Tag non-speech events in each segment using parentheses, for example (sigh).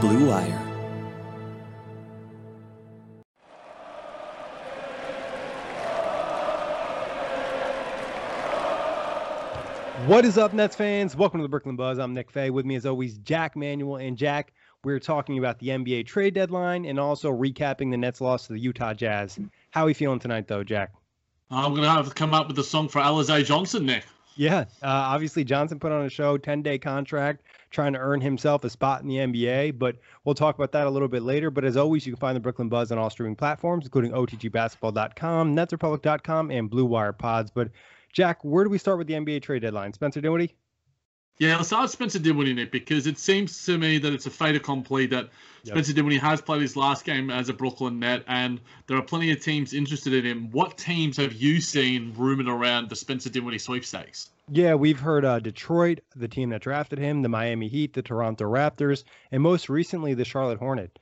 Blue Wire. What is up, Nets fans? Welcome to the Brooklyn Buzz. I'm Nick Fay. With me, as always, Jack Manuel. And Jack, we're talking about the NBA trade deadline and also recapping the Nets' loss to the Utah Jazz. How are you feeling tonight, though, Jack? I'm going to have to come up with a song for Alize Johnson, Nick. Yeah, uh, obviously Johnson put on a show, 10 day contract, trying to earn himself a spot in the NBA. But we'll talk about that a little bit later. But as always, you can find the Brooklyn Buzz on all streaming platforms, including OTGBasketball.com, NetsRepublic.com, and Blue Wire Pods. But Jack, where do we start with the NBA trade deadline? Spencer Dinwiddie? Yeah, with Spencer Dinwiddie, Nick, because it seems to me that it's a fait accompli that yep. Spencer Dinwiddie has played his last game as a Brooklyn Net, and there are plenty of teams interested in him. What teams have you seen rumored around the Spencer Dinwiddie sweepstakes? Yeah, we've heard uh, Detroit, the team that drafted him, the Miami Heat, the Toronto Raptors, and most recently the Charlotte Hornets.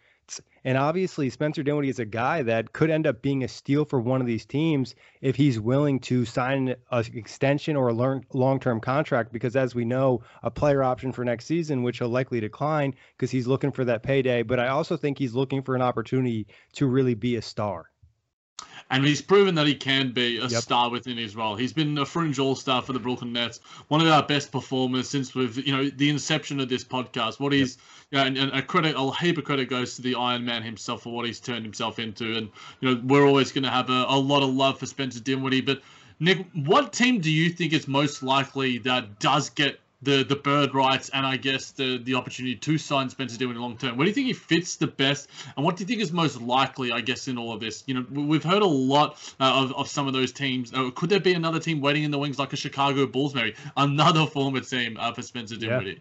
And obviously, Spencer Dinwiddie is a guy that could end up being a steal for one of these teams if he's willing to sign an extension or a long term contract. Because as we know, a player option for next season, which he'll likely decline because he's looking for that payday. But I also think he's looking for an opportunity to really be a star and he's proven that he can be a yep. star within his role. He's been a fringe all star for the Brooklyn Nets, one of our best performers since we've you know the inception of this podcast. What he's yep. you know, and, and, a credit, a heap of credit goes to the Iron Man himself for what he's turned himself into, and you know we're always going to have a, a lot of love for Spencer Dinwiddie, but. Nick, what team do you think is most likely that does get the the bird rights and I guess the the opportunity to sign Spencer Dinwiddie long term. Where do you think he fits the best, and what do you think is most likely? I guess in all of this, you know, we've heard a lot uh, of of some of those teams. Uh, could there be another team waiting in the wings like a Chicago Bulls, maybe another (laughs) former team uh, for Spencer Dinwiddie? Yeah.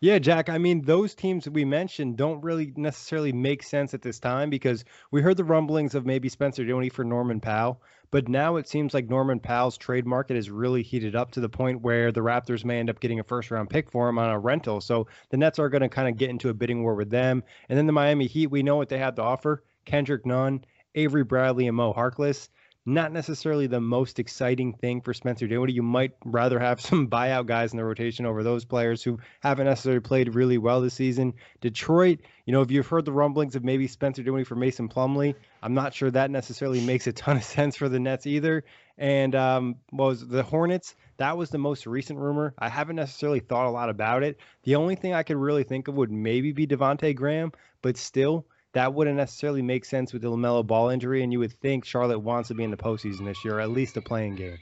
Yeah, Jack. I mean, those teams that we mentioned don't really necessarily make sense at this time because we heard the rumblings of maybe Spencer Dinwiddie for Norman Powell. But now it seems like Norman Powell's trade market is really heated up to the point where the Raptors may end up getting a first round pick for him on a rental. So the Nets are going to kind of get into a bidding war with them. And then the Miami Heat, we know what they have to offer Kendrick Nunn, Avery Bradley, and Mo Harkless not necessarily the most exciting thing for Spencer Dinwiddie. You might rather have (laughs) some buyout guys in the rotation over those players who haven't necessarily played really well this season. Detroit, you know, if you've heard the rumblings of maybe Spencer Dinwiddie for Mason Plumlee, I'm not sure that necessarily makes a ton of (laughs) sense for the Nets either. And um, was the Hornets? That was the most recent rumor. I haven't necessarily thought a lot about it. The only thing I could really think of would maybe be Devonte Graham, but still that wouldn't necessarily make sense with the LaMelo Ball injury, and you would think Charlotte wants to be in the postseason this year, or at least a playing game.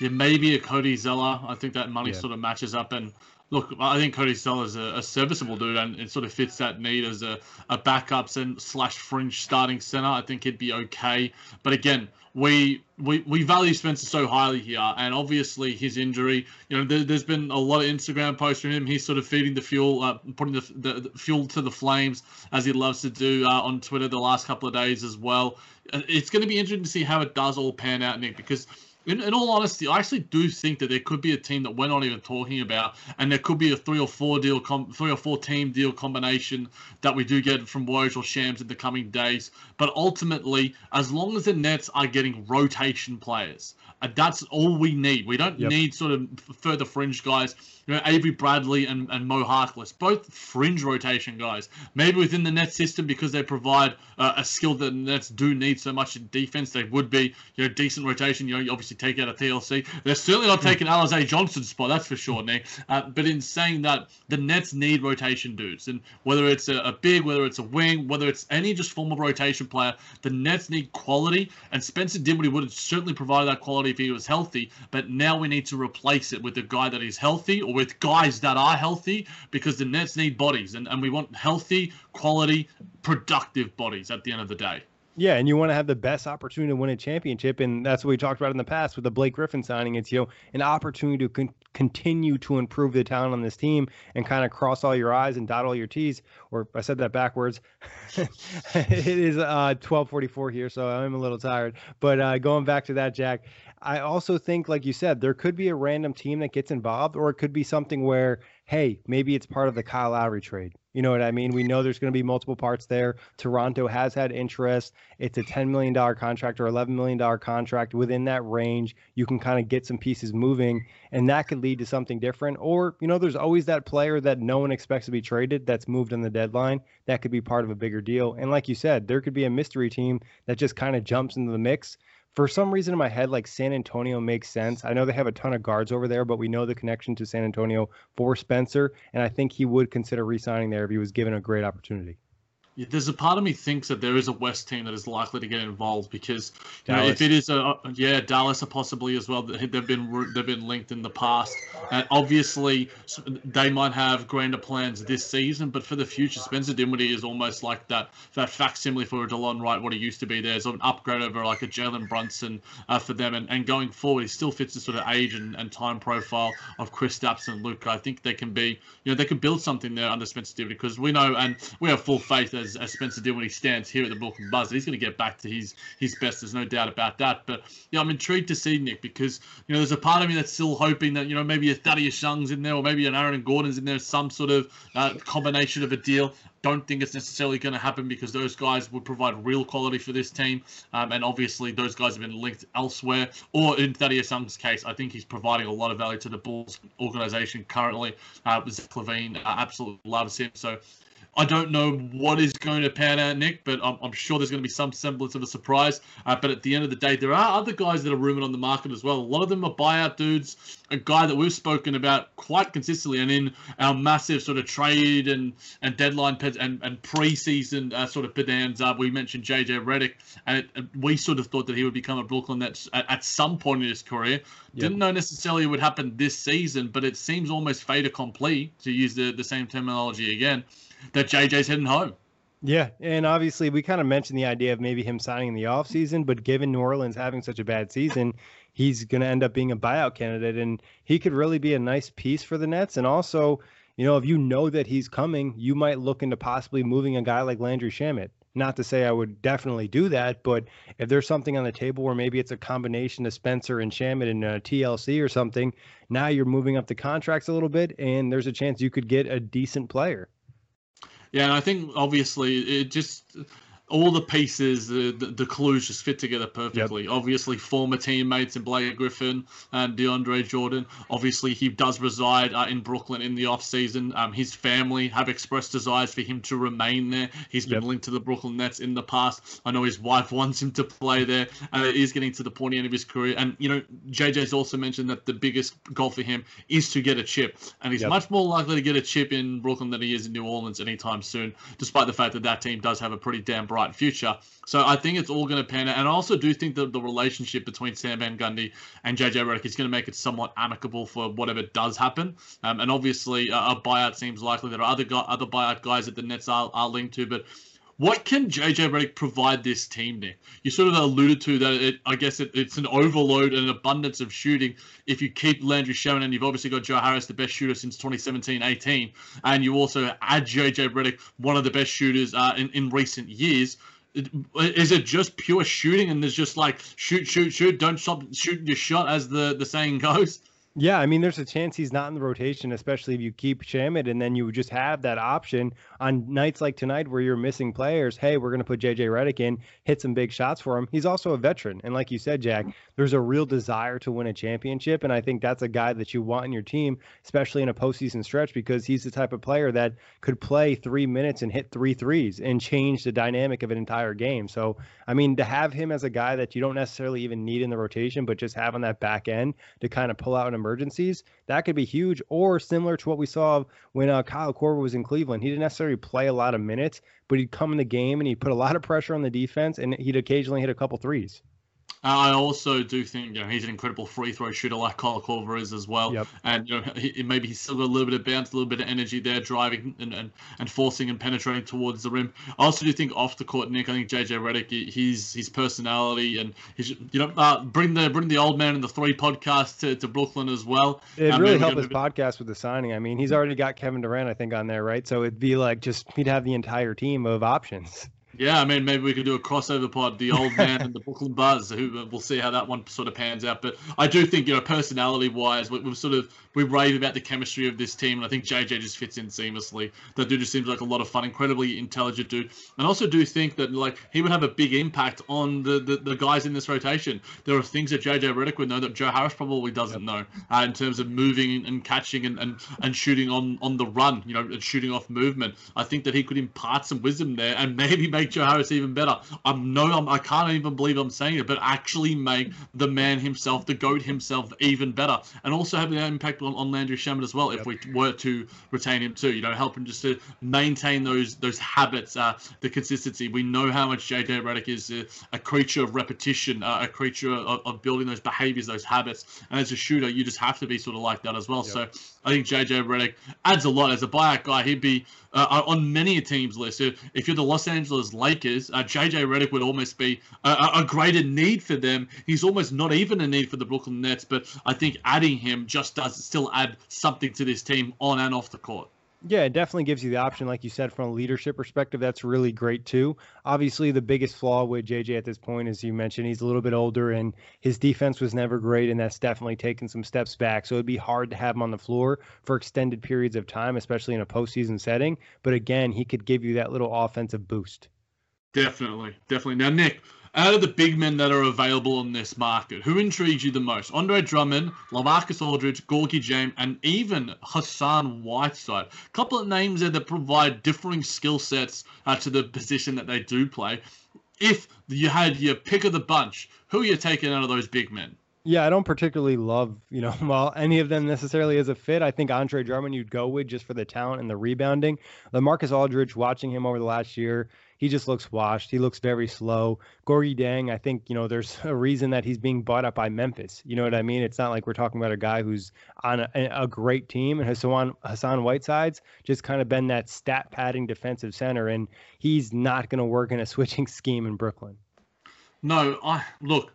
Yeah, maybe a Cody Zeller. I think that money yeah. sort of matches up. And look, I think Cody Zeller is a, a, serviceable dude, and it sort of fits that need as a, a backups and slash fringe starting center. I think he'd be okay. But again, we we, we value Spencer so highly here, and obviously his injury. You know, there, has been a lot of Instagram posts from him. He's sort of feeding the fuel, uh, putting the, the, the, fuel to the flames, as he loves to do uh, on Twitter the last couple of days as well. Uh, it's going to be interesting to see how it does all pan out, Nick, because in, in all honesty, I actually do think that there could be a team that we're not even talking about, and there could be a three or four deal, com- three or four team deal combination that we do get from Woj or Shams in the coming days. But ultimately, as long as the Nets are getting rotation players, that's all we need. We don't yep. need sort of further fringe guys. You know, Avery Bradley and, and Mo Harkless, both fringe rotation guys. Maybe within the net system because they provide uh, a skill that the Nets do need so much in defense. They would be you know decent rotation. You know, you obviously take out a TLC. They're certainly not taking Alize Johnson's spot, that's for sure, Nick. Uh, but in saying that, the Nets need rotation dudes, and whether it's a, a big, whether it's a wing, whether it's any just form of rotation player, the Nets need quality. And Spencer Dinwiddie would have certainly provided that quality if he was healthy. But now we need to replace it with a guy that is healthy or with guys that are healthy because the Nets need bodies and, and we want healthy, quality, productive bodies at the end of the day. Yeah, and you want to have the best opportunity to win a championship, and that's what we talked about in the past with the Blake Griffin signing. It's you know an opportunity to con- continue to improve the talent on this team and kind of cross all your I's and dot all your T's. Or I said that backwards. (laughs) it is uh, 12:44 here, so I'm a little tired. But uh, going back to that, Jack, I also think, like you said, there could be a random team that gets involved, or it could be something where, hey, maybe it's part of the Kyle Lowry trade. You know what I mean? We know there's going to be multiple parts there. Toronto has had interest. It's a $10 million contract or $11 million contract. Within that range, you can kind of get some pieces moving, and that could lead to something different. Or, you know, there's always that player that no one expects to be traded that's moved on the deadline. That could be part of a bigger deal. And like you said, there could be a mystery team that just kind of jumps into the mix for some reason in my head, like San Antonio makes sense. I know they have a ton of guards over there, but we know the connection to San Antonio for Spencer, and I think he would consider re-signing there if he was given a great opportunity. There's a part of me thinks that there is a West team that is likely to get involved because you know, if it is a yeah Dallas are possibly as well. They've been they've been linked in the past. And obviously they might have grander plans this season but for the future Spencer Dinwiddie is almost like that that facsimile for a Delon Wright what he used to be there. So an upgrade over like a Jalen Brunson uh, for them. And, and going forward he still fits the sort of age and, and time profile of Chris Kristaps and Luka. I think they can be you know they could build something there under Spencer Dinwiddie because we know and we have full faith that as, as Spencer did when he stands here at the Brooklyn Buzz. He's going to get back to his his best. There's no doubt about that. But yeah, I'm intrigued to see Nick because you know there's a part of me that's still hoping that you know maybe a Thaddeus Young's in there or maybe an Aaron Gordon's in there, some sort of uh, combination of a deal don't think it's necessarily going to happen because those guys would provide real quality for this team. Um, and obviously, those guys have been linked elsewhere. Or in Thaddeus Young's case, I think he's providing a lot of value to the Bulls organization currently. Uh, Zach LaVine uh, absolutely loves him. So I don't know what is going to pan out, Nick, but I'm, I'm sure there's going to be some semblance of a surprise. Uh, but at the end of the day, there are other guys that are rumored on the market as well. A lot of them are buyout dudes. A guy that we've spoken about quite consistently, and in our massive sort of trade and and deadline and and preseason uh, sort of pedans, we mentioned JJ Redick, and it, we sort of thought that he would become a Brooklyn Nets at, at some point in his career. Yep. Didn't know necessarily it would happen this season, but it seems almost fait accompli to use the the same terminology again that JJ's heading home. Yeah, and obviously we kind of mentioned the idea of maybe him signing in the offseason, but given New Orleans having such a bad season, he's going to end up being a buyout candidate and he could really be a nice piece for the Nets and also, you know, if you know that he's coming, you might look into possibly moving a guy like Landry Shamet. Not to say I would definitely do that, but if there's something on the table where maybe it's a combination of Spencer and Shamet and uh, TLC or something, now you're moving up the contracts a little bit and there's a chance you could get a decent player. Yeah, and I think obviously it just all the pieces, the, the, the clues just fit together perfectly. Yep. Obviously, former teammates in Blake Griffin and DeAndre Jordan. Obviously, he does reside uh, in Brooklyn in the off season. Um, his family have expressed desires for him to remain there. He's been yep. linked to the Brooklyn Nets in the past. I know his wife wants him to play there. and it is getting to the pointy end of his career. And you know, JJ's also mentioned that the biggest goal for him is to get a chip, and he's yep. much more likely to get a chip in Brooklyn than he is in New Orleans anytime soon. Despite the fact that that team does have a pretty damn bright future. So I think it's all going to pan out. And I also do think that the relationship between Stan Van Gundy and JJ Redick is going to make it somewhat amicable for whatever does happen. Um, and obviously, a, a, buyout seems likely. There are other other buyout guys that the Nets are, are linked to, but What can JJ Redick provide this team, Nick? You sort of alluded to that. It, I guess it, it's an overload and an abundance of shooting. If you keep Landry Shamet, and you've obviously got Joe Harris, the best shooter since 2017-18, and you also add JJ Redick, one of the best shooters uh, in in recent years. Is it just pure shooting, and there's just like shoot, shoot, shoot, don't stop shooting your shot, as the the saying goes? Yeah, I mean, there's a chance he's not in the rotation, especially if you keep Shamet, and then you just have that option on nights like tonight where you're missing players. Hey, we're going to put JJ Redick in, hit some big shots for him. He's also a veteran, and like you said, Jack, there's a real desire to win a championship, and I think that's a guy that you want in your team, especially in a postseason stretch, because he's the type of player that could play three minutes and hit three threes and change the dynamic of an entire game. So, I mean, to have him as a guy that you don't necessarily even need in the rotation, but just have on that back end to kind of pull out an emergencies, that could be huge. Or similar to what we saw when uh, Kyle Korver was in Cleveland. He didn't necessarily play a lot of minutes, but he'd come in the game and he'd put a lot of pressure on the defense and he'd occasionally hit a couple threes. I also do think you know he's an incredible free throw shooter like Kyle Korver is as well. Yep. And you know he, maybe he's still got a little bit of bounce, a little bit of energy there, driving and, and, and forcing and penetrating towards the rim. I also do think off the court, Nick. I think JJ Redick, he's his personality and his you know uh, bring the bring the old man and the three podcast to, to Brooklyn as well. It um, really helped his podcast with the signing. I mean, he's already got Kevin Durant, I think, on there, right? So it'd be like just he'd have the entire team of options. Yeah, I mean, maybe we could do a crossover pod, the old (laughs) man and the Brooklyn Buzz. Who we'll see how that one sort of pans out. But I do think, you know, personality wise, we, have sort of we rave about the chemistry of this team, and I think JJ just fits in seamlessly. That dude just seems like a lot of fun, incredibly intelligent dude, and also do think that like he would have a big impact on the the, the guys in this rotation. There are things that JJ Redick would know that Joe Harris probably doesn't know uh, in terms of moving and catching and, and and shooting on on the run, you know, and shooting off movement. I think that he could impart some wisdom there and (laughs) maybe make Joe Harris even better. I'm no, I'm, I can't even believe I'm saying it, but actually make the man himself, the goat himself, even better, and also have an impact on, on Landry Shamet as well yep. if we were to retain him too. You know, help him just to maintain those those habits, uh, the consistency. We know how much JJ Redick is a, a creature of repetition, uh, a creature of, of, building those behaviors, those habits. And as a shooter, you just have to be sort of like that as well. Yep. So I think JJ Redick adds a lot as a buyout guy. He'd be uh, on many teams' list. If you're the Los Angeles Lakers, uh, JJ Redick would almost be a, a, greater need for them. He's almost not even a need for the Brooklyn Nets, but I think adding him just does still add something to this team on and off the court. Yeah, it definitely gives you the option, like you said, from a leadership perspective. That's really great too. Obviously, the biggest flaw with JJ at this point, as you mentioned, he's a little bit older and his defense was never great, and that's definitely taken some steps back. So it'd be hard to have him on the floor for extended periods of time, especially in a postseason setting. But again, he could give you that little offensive boost. Definitely, definitely. Now, Nick, out of the big men that are available on this market, who intrigues you the most? Andre Drummond, Lamarcus Aldridge, Gorgui Dieng, and even Hassan Whiteside. A couple of names there that provide differing skill sets uh, to the position that they do play. If you had your pick of the bunch, who are you taking out of those big men? Yeah, I don't particularly love, you know, (laughs) well, any of them necessarily as a fit. I think Andre Drummond you'd go with just for the talent and the rebounding. Lamarcus Aldridge, watching him over the last year, he just looks washed. He looks very slow. Gorgui Dieng, I think, you know, there's (laughs) a reason that he's being bought up by Memphis. You know what I mean? It's not like we're talking about a guy who's on a, a great team. And Hassan, Hassan Whiteside's just kind of been that stat padding defensive center, and he's not going to work in a (laughs) switching scheme in Brooklyn. No, I look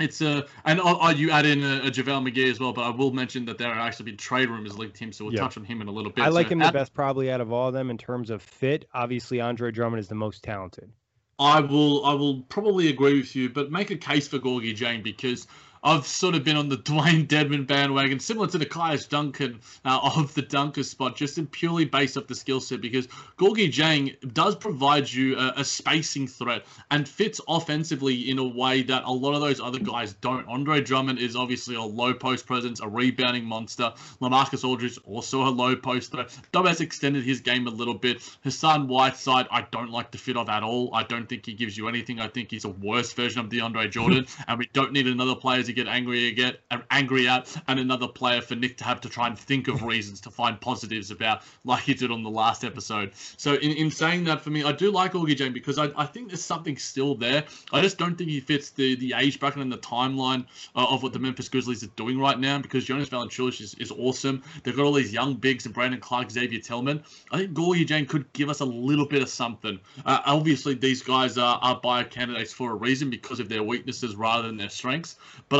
it's a uh, and uh, uh, you add in a, a JaVale McGee as well, but I will mention that there are actually been trade rumors linked to him, so we'll touch on him in a little bit. I like so him at, the best probably out of all of them in terms of fit. Obviously, Andre Drummond is the most talented. I will I will probably agree with you, but make a case for Gorgui Dieng because I've sort of been on the (laughs) Dewayne Dedmon bandwagon, similar to the Tyus Duncan uh, of the dunker spot, just in purely based off the skill set. Because Gorgui Dieng does provide you a, a, spacing threat and fits offensively in a way that a lot of those other guys don't. Andre Drummond is obviously a low post presence, a rebounding monster. Lamarcus Aldridge also a low post threat. Dub has extended his game a little bit. Hassan Whiteside, I don't like the fit of at all. I don't think he gives you anything. I think he's a worse version of DeAndre Jordan, (laughs) and we don't need another player to get angry get angry at, and another player for Nick to have to try and think of reasons to find positives about, like he did on the last episode. So in, in saying that, for me, I do like Gorgui Dieng because I, I think there's something still there. I just don't think he fits the the age bracket and the timeline uh, of what the Memphis Grizzlies are doing right now. Because Jonas Valanciunas is, is awesome. They've got all these young bigs and Brandon Clarke, Xavier Tillman. I think Gorgui Dieng could give us a little bit of something. Uh, obviously, these guys are, are bio candidates for a reason because of their weaknesses rather than their strengths. But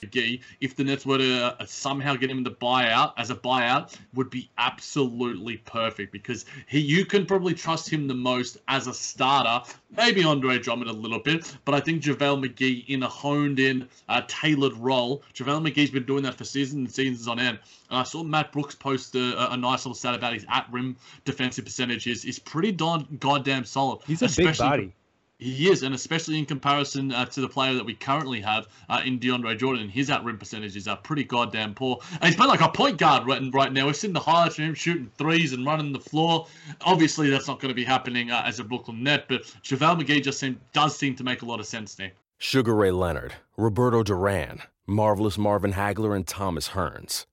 McGee, if the Nets were to uh, somehow get him in the buyout as a buyout, would be absolutely perfect because he you can probably trust him the most as a starter. Maybe Andre Drummond a little bit, but I think JaVale McGee in a honed in, uh, tailored role. JaVale McGee's been doing that for seasons and seasons on end. And I saw Matt Brooks post a, a nice little stat about his at rim defensive percentage is, is pretty don- goddamn solid. He's a big body. He is, and especially in comparison uh, to the player that we currently have uh, in DeAndre Jordan, his at rim percentages are pretty goddamn poor. And he's playing like a point guard right, right now. We've seen the highlights of him shooting threes and running the floor. Obviously, that's not going to be happening uh, as a Brooklyn Net, but JaVale McGee just seem, does seem to make a lot of sense there. Sugar Ray Leonard, Roberto Duran, Marvelous Marvin Hagler, and Thomas Hearns.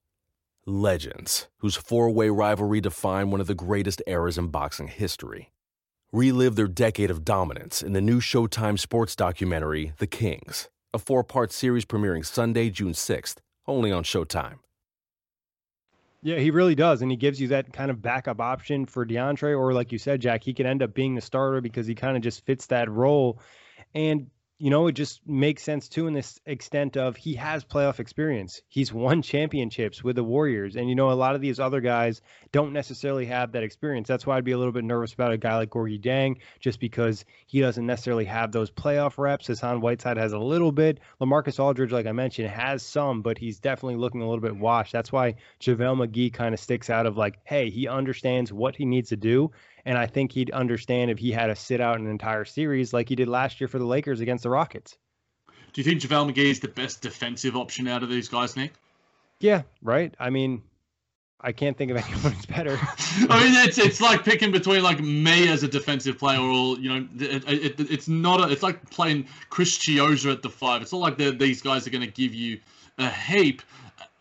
Legends, whose four way rivalry defined one of the greatest eras in boxing history. Relive their decade of dominance in the new Showtime sports documentary, The Kings, a four part series premiering Sunday, June 6th, only on Showtime. Yeah, he really does. And he gives you that kind of backup option for DeAndre, or like you said, Jack, he could end up being the starter because he kind of just fits that role. And you know, it just makes sense too in this extent of he has playoff experience. He's won championships with the Warriors. And, you know, a lot of these other guys don't necessarily have that experience. That's why I'd be a little bit nervous about a guy like Gorgui Dieng, just because he doesn't necessarily have those playoff reps. Hassan Whiteside has a little bit. Lamarcus Aldridge, like I mentioned, has some, but he's definitely looking a little bit washed. That's why JaVale McGee kind of sticks out of like, hey, he understands what he needs to do and I think he'd understand if he had to sit out an entire series like he did last year for the Lakers against the Rockets. Do you think JaVale McGee is the best defensive option out of these guys, Nick? Yeah, right. I mean, I can't think of (laughs) anyone who's better. (laughs) I mean, it's it's like picking between like me as a defensive player, or you know, it, it, it's not. A, it's like playing Chris Chiozza at the five. It's not like these guys are going to give you a heap.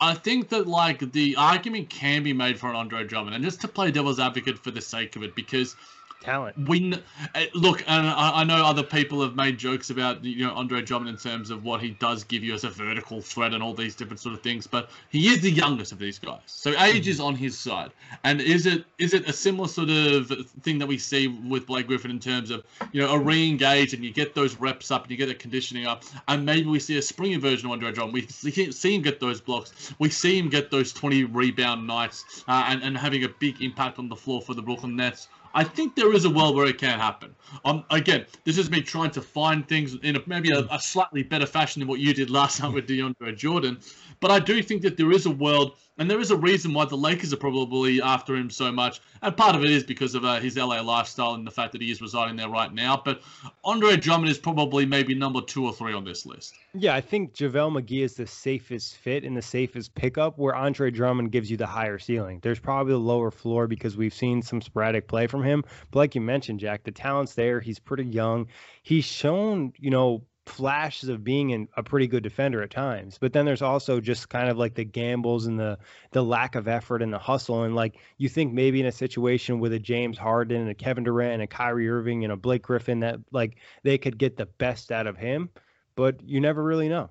I think that like the argument can be made for an Andre Drummond, and just to play devil's advocate for the sake of it, because talent. We eh, look, and I, I, know other people have made jokes about you know Andre Drummond in terms of what he does give you as a vertical threat and all these different sort of things. But he is the youngest of these guys, so age is on his side. And is it is it a similar sort of thing that we see with Blake Griffin in terms of you know a re-engage and you get those reps up and you get the conditioning up, and maybe we see a springy version of Andre Drummond. We see him get those blocks, we see him get those 20 rebound nights, uh, and and having a big impact on the floor for the Brooklyn Nets. I think there is a world where it can happen. Um, again, this is me trying to find things in a, maybe a, a, slightly better fashion than what you did last (laughs) time with DeAndre Jordan. But I do think that there is a world and there is a reason why the Lakers are probably after him so much. And part of it is because of uh, his LA lifestyle and the fact that he is residing there right now. But Andre Drummond is probably maybe number two or three on this list. Yeah, I think JaVale McGee is the safest fit and the safest pickup where Andre Drummond gives you the higher ceiling. There's probably a lower floor because we've seen some sporadic play from him. But like you mentioned, Jack, the talent's there. He's pretty young. He's shown, you know, flashes of being a pretty good defender at times. But then there's also just kind of like the gambles and the the lack of effort and the hustle. And like you think maybe in a situation with a James Harden and a Kevin Durant and a Kyrie Irving and a Blake Griffin that like they could get the best out of him, but you never really know.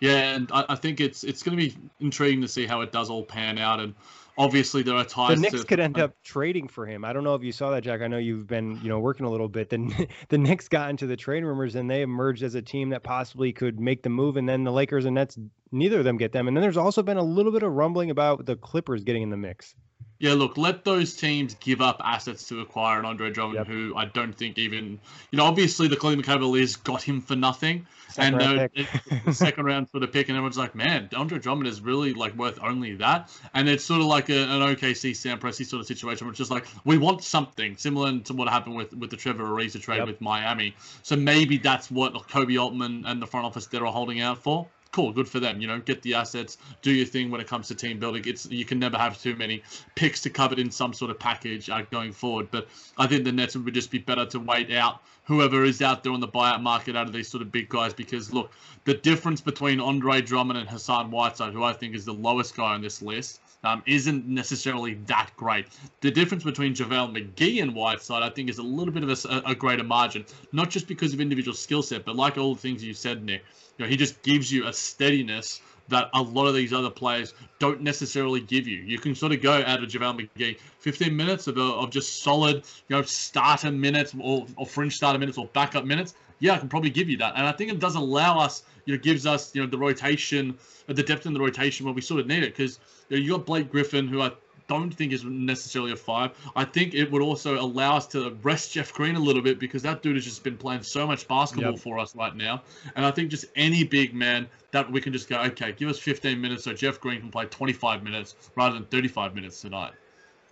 Yeah, and I, I think it's it's going to be intriguing to see how it does all pan out. And obviously there are ties. The Knicks to, could end up trading for him. I don't know if you saw that, Jack. I know you've been, you know, working a little bit. Then (laughs) the Knicks got into the trade rumors and they emerged as a team that possibly could make the move. And then the Lakers and Nets, neither of them get them. And then there's also been a little bit of rumbling about the Clippers getting in the mix. Yeah, look, let those teams give up assets to acquire an Andre Drummond, yep. who I don't think even, you know, obviously the Cleveland Cavaliers got him for nothing, second and round (laughs) second round for the pick, and everyone's like, man, Andre Drummond is really like worth only that, and it's sort of like a, an OKC Sam Presti sort of situation, it's just like we want something similar to what happened with with the Trevor Ariza trade yep. with Miami, so maybe that's what Koby Altman and the front office they're holding out for cool, good for them. You know, get the assets, do your thing when it comes to team building. It's you can never have too many picks to cover it in some sort of package uh, going forward. But I think the Nets would just be better to wait out whoever is out there on the buyout market out of these sort of big guys because look, the difference between Andre Drummond and Hassan Whiteside, who I think is the lowest guy on this list. Um, isn't necessarily that great. The difference between JaVale McGee and Whiteside, I think, is a little bit of a, a greater margin. Not just because of individual skill set, but like all the things you said, Nick, you know, he just gives you a steadiness that a lot of these other players don't necessarily give you. You can sort of go out of JaVale McGee 15 minutes of, uh, of just solid, you know, starter minutes or, or fringe starter minutes or backup minutes. Yeah, I can probably give you that. And I think it does allow us, you know, gives us, you know, the rotation, the depth in the rotation when we sort of need it. Because you, know, you got Blake Griffin, who I don't think is necessarily a five. I think it would also allow us to rest Jeff Green a little bit because that dude has just been playing so much basketball yep. for us right now. And I think just any big man that we can just go, okay, give us 15 minutes so Jeff Green can play 25 minutes rather than 35 minutes tonight.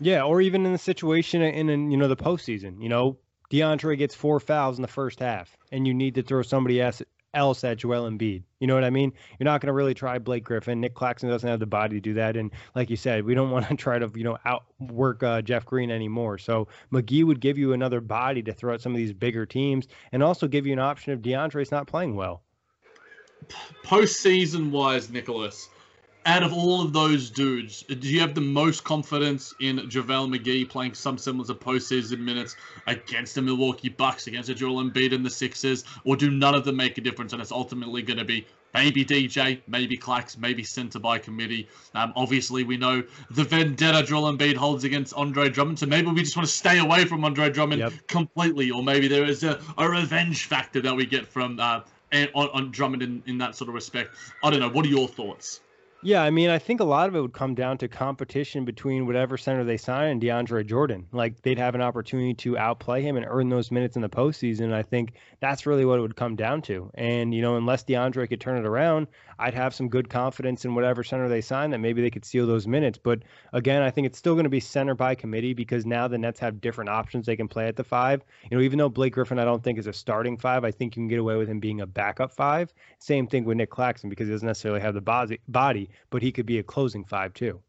Yeah, or even in the situation in, in you know the postseason, you know DeAndre gets four fouls in the first half, and you need to throw somebody else else at Joel Embiid. You know what I mean? You're not going to really try Blake Griffin. Nic Claxton doesn't have the body to do that. And like you said, we don't (laughs) want to try to, you know, outwork uh, Jeff Green anymore. So McGee would give you another body to throw at some of these bigger teams and also give you an option if DeAndre's not playing well. Postseason wise, Nicholas, out of all of those dudes, do you have the most confidence in JaVale McGee playing some semblance of postseason minutes against the Milwaukee Bucks, against the Joel Embiid and the Sixers, or do none of them make a difference and it's ultimately going to be maybe DJ, maybe Clax, maybe center by committee. Um, obviously, we know the vendetta Joel Embiid holds against Andre Drummond, so maybe we just want to stay away from Andre Drummond yep. completely, or maybe there is a, a revenge factor that we get from uh, on, on Drummond in, in that sort of respect. I don't know. What are your thoughts? Yeah, I mean, I think a lot of it would come down to competition between whatever center they sign and DeAndre Jordan. Like they'd have an opportunity to outplay him and earn those minutes in the postseason. I think that's really what it would come down to. And you know, unless DeAndre could turn it around, I'd have some good confidence in whatever center they sign that maybe they could steal those minutes. But again, I think it's still going to be center by committee because now the Nets have different options they can play at the five. You know, even though Blake Griffin I don't think is a starting five, I think you can get away with him being a backup five. Same thing with Nic Claxton because he doesn't necessarily have the body, body but he could be a closing five too.